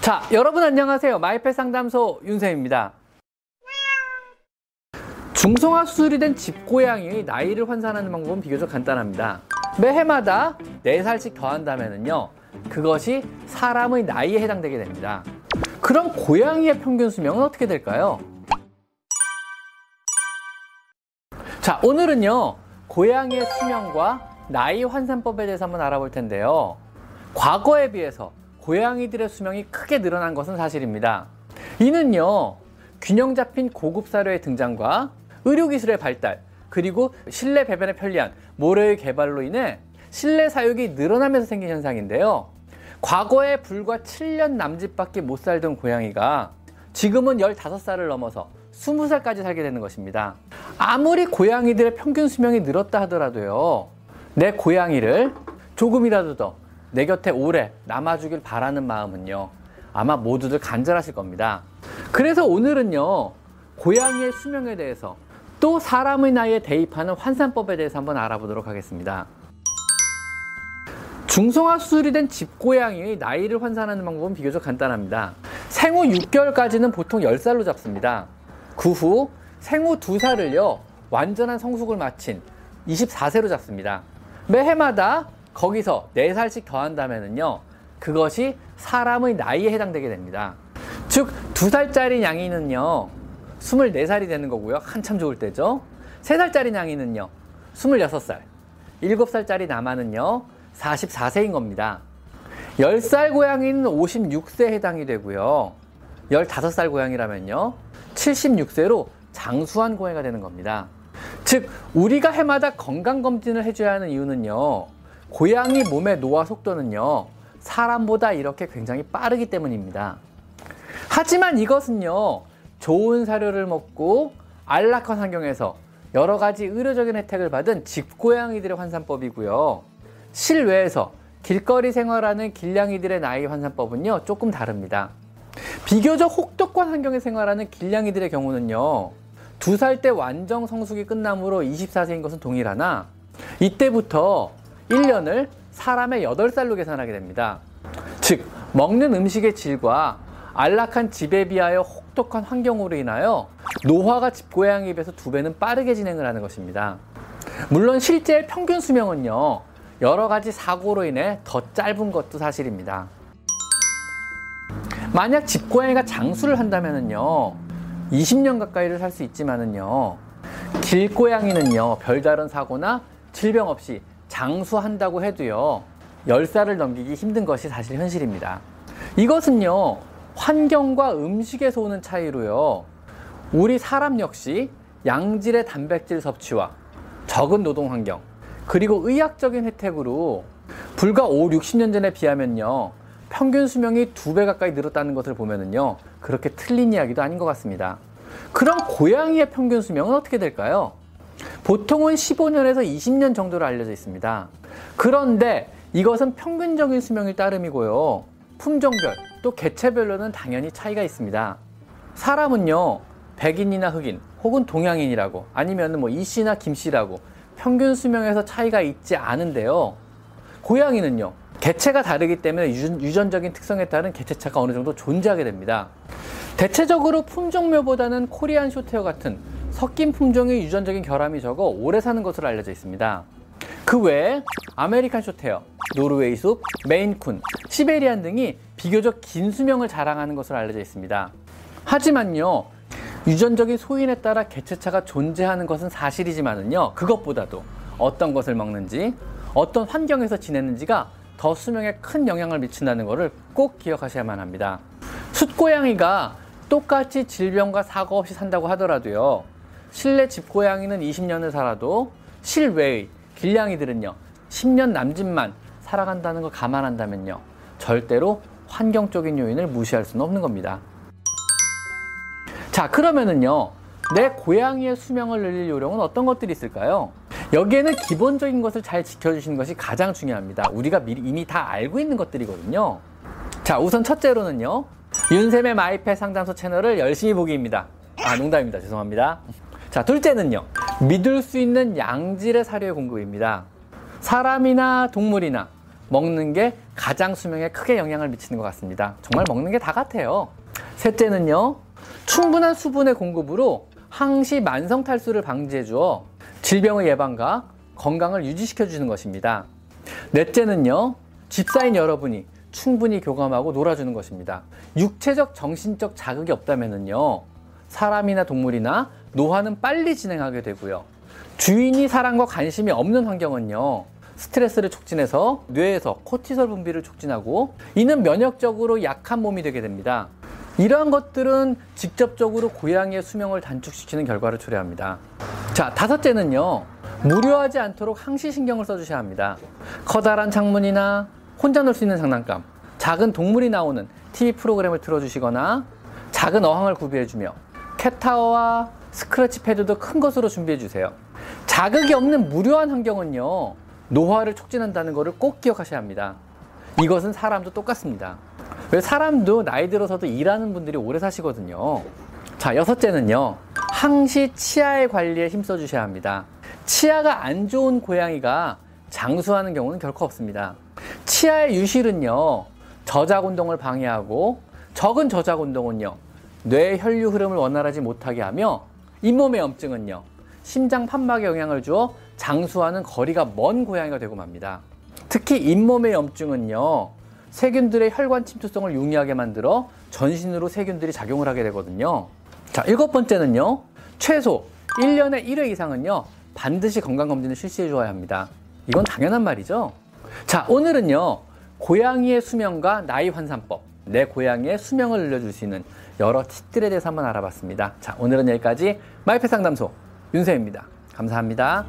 자, 여러분 안녕하세요. 마이펫 상담소 윤쌤입니다. 중성화 수술이 된 집고양이의 나이를 환산하는 방법은 비교적 간단합니다. 매해마다 4살씩 더한다면요. 그것이 사람의 나이에 해당되게 됩니다. 그럼 고양이의 평균 수명은 어떻게 될까요? 자, 오늘은요. 고양이의 수명과 나이 환산법에 대해서 한번 알아볼 텐데요. 과거에 비해서 고양이들의 수명이 크게 늘어난 것은 사실입니다. 이는요, 균형 잡힌 고급 사료의 등장과 의료기술의 발달, 그리고 실내 배변에 편리한 모래의 개발로 인해 실내 사육이 늘어나면서 생긴 현상인데요. 과거에 불과 7년 남짓밖에 못 살던 고양이가 지금은 15살을 넘어서 20살까지 살게 되는 것입니다. 아무리 고양이들의 평균 수명이 늘었다 하더라도요. 내 고양이를 조금이라도 더 내 곁에 오래 남아주길 바라는 마음은요. 아마 모두들 간절하실 겁니다. 그래서 오늘은요. 고양이의 수명에 대해서 또 사람의 나이에 대입하는 환산법에 대해서 한번 알아보도록 하겠습니다. 중성화 수술이 된 집고양이의 나이를 환산하는 방법은 비교적 간단합니다. 생후 6개월까지는 보통 10살로 잡습니다. 그 후 생후 2살을요, 완전한 성숙을 마친 24세로 잡습니다. 매해마다 거기서 4살씩 더한다면요, 그것이 사람의 나이에 해당되게 됩니다. 즉, 2살짜리 양이는요, 24살이 되는 거고요. 한참 좋을 때죠. 3살짜리 양이는요, 26살. 7살짜리 남아는요, 44세인 겁니다. 10살 고양이는 56세에 해당이 되고요. 15살 고양이라면요. 76세로 장수한 고양이가 되는 겁니다. 즉, 우리가 해마다 건강검진을 해줘야 하는 이유는요. 고양이 몸의 노화 속도는요. 사람보다 이렇게 굉장히 빠르기 때문입니다. 하지만 이것은요. 좋은 사료를 먹고 안락한 환경에서 여러 가지 의료적인 혜택을 받은 집고양이들의 환산법이고요. 실외에서 길거리 생활하는 길냥이들의 나이 환산법은요, 조금 다릅니다. 비교적 혹독한 환경에 생활하는 길냥이들의 경우는요, 두 살 때 완전 성숙이 끝나므로 24세인 것은 동일하나, 이때부터 1년을 사람의 8살로 계산하게 됩니다. 즉, 먹는 음식의 질과 안락한 집에 비하여 혹독한 환경으로 인하여 노화가 집고양이에 비해서 두 배는 빠르게 진행을 하는 것입니다. 물론 실제 평균 수명은요, 여러 가지 사고로 인해 더 짧은 것도 사실입니다. 만약 집고양이가 장수를 한다면요 20년 가까이를 살 수 있지만은요, 길고양이는요, 별다른 사고나 질병 없이 장수한다고 해도요, 10살을 넘기기 힘든 것이 사실 현실입니다. 이것은요, 환경과 음식에서 오는 차이로요, 우리 사람 역시 양질의 단백질 섭취와 적은 노동 환경, 그리고 의학적인 혜택으로 불과 5, 60년 전에 비하면요. 평균 수명이 두 배 가까이 늘었다는 것을 보면은요. 그렇게 틀린 이야기도 아닌 것 같습니다. 그럼 고양이의 평균 수명은 어떻게 될까요? 보통은 15년에서 20년 정도로 알려져 있습니다. 그런데 이것은 평균적인 수명일 따름이고요. 품종별 또 개체별로는 당연히 차이가 있습니다. 사람은요. 백인이나 흑인 혹은 동양인이라고 아니면 뭐 이씨나 김씨라고 평균 수명에서 차이가 있지 않은데요. 고양이는요. 개체가 다르기 때문에 유전, 적인 특성에 따른 개체차가 어느 정도 존재하게 됩니다. 대체적으로 품종묘보다는 코리안 쇼테어 같은 섞인 품종의 유전적인 결함이 적어 오래 사는 것으로 알려져 있습니다. 그 외에 American Shorthair, 노르웨이 숲, Maine Coon, Siberian 등이 비교적 긴 수명을 자랑하는 것으로 알려져 있습니다. 하지만요, 유전적인 소인에 따라 개체차가 존재하는 것은 사실이지만은요, 그것보다도 어떤 것을 먹는지, 어떤 환경에서 지냈는지가 더 수명에 큰 영향을 미친다는 것을 꼭 기억하셔야만 합니다. 숫고양이가 똑같이 질병과 사고 없이 산다고 하더라도요, 실내 집고양이는 20년을 살아도 실외의 길냥이들은요, 10년 남짓만 살아간다는 걸 감안한다면요, 절대로 환경적인 요인을 무시할 수는 없는 겁니다. 자, 그러면은요. 내 고양이의 수명을 늘릴 요령은 어떤 것들이 있을까요? 여기에는 기본적인 것을 잘 지켜주시는 것이 가장 중요합니다. 우리가 미리 이미 다 알고 있는 것들이거든요. 자, 우선 첫째로는요. 윤쌤의 마이펫 상담소 채널을 열심히 보기입니다. 아, 농담입니다. 죄송합니다. 자, 둘째는요. 믿을 수 있는 양질의 사료의 공급입니다. 사람이나 동물이나 먹는 게 가장 수명에 크게 영향을 미치는 것 같습니다. 정말 먹는 게 다 같아요. 셋째는요, 충분한 수분의 공급으로 항시 만성 탈수를 방지해 주어 질병의 예방과 건강을 유지시켜 주는 것입니다. 넷째는요, 집사인 여러분이 충분히 교감하고 놀아주는 것입니다. 육체적, 정신적 자극이 없다면요, 사람이나 동물이나 노화는 빨리 진행하게 되고요. 주인이 사랑과 관심이 없는 환경은요, 스트레스를 촉진해서 뇌에서 코티솔 분비를 촉진하고 이는 면역적으로 약한 몸이 되게 됩니다. 이러한 것들은 직접적으로 고양이의 수명을 단축시키는 결과를 초래합니다. 자, 다섯째는요. 무료하지 않도록 항시 신경을 써주셔야 합니다. 커다란 창문이나 혼자 놀 수 있는 장난감, 작은 동물이 나오는 TV 프로그램을 틀어주시거나 작은 어항을 구비해주며 캣타워와 스크래치 패드도 큰 것으로 준비해 주세요. 자극이 없는 무료한 환경은요. 노화를 촉진한다는 것을 꼭 기억하셔야 합니다. 이것은 사람도 똑같습니다. 왜 사람도 나이 들어서도 일하는 분들이 오래 사시거든요. 자, 여섯째는요. 항시 치아의 관리에 힘써 주셔야 합니다. 치아가 안 좋은 고양이가 장수하는 경우는 결코 없습니다. 치아의 유실은요. 저작 운동을 방해하고 적은 저작 운동은요. 뇌 혈류 흐름을 원활하지 못하게 하며 잇몸의 염증은요. 심장 판막에 영향을 주어 장수하는 거리가 먼 고양이가 되고 맙니다. 특히 잇몸의 염증은요. 세균들의 혈관 침투성을 용이하게 만들어 전신으로 세균들이 작용을 하게 되거든요. 자, 일곱 번째는요. 최소 1년에 1회 이상은요. 반드시 건강검진을 실시해 주어야 합니다. 이건 당연한 말이죠. 자, 오늘은요. 고양이의 수명과 나이 환산법, 내 고양이의 수명을 늘려줄 수 있는 여러 팁들에 대해서 한번 알아봤습니다. 자, 오늘은 여기까지 마이펫 상담소 윤세입니다. 감사합니다.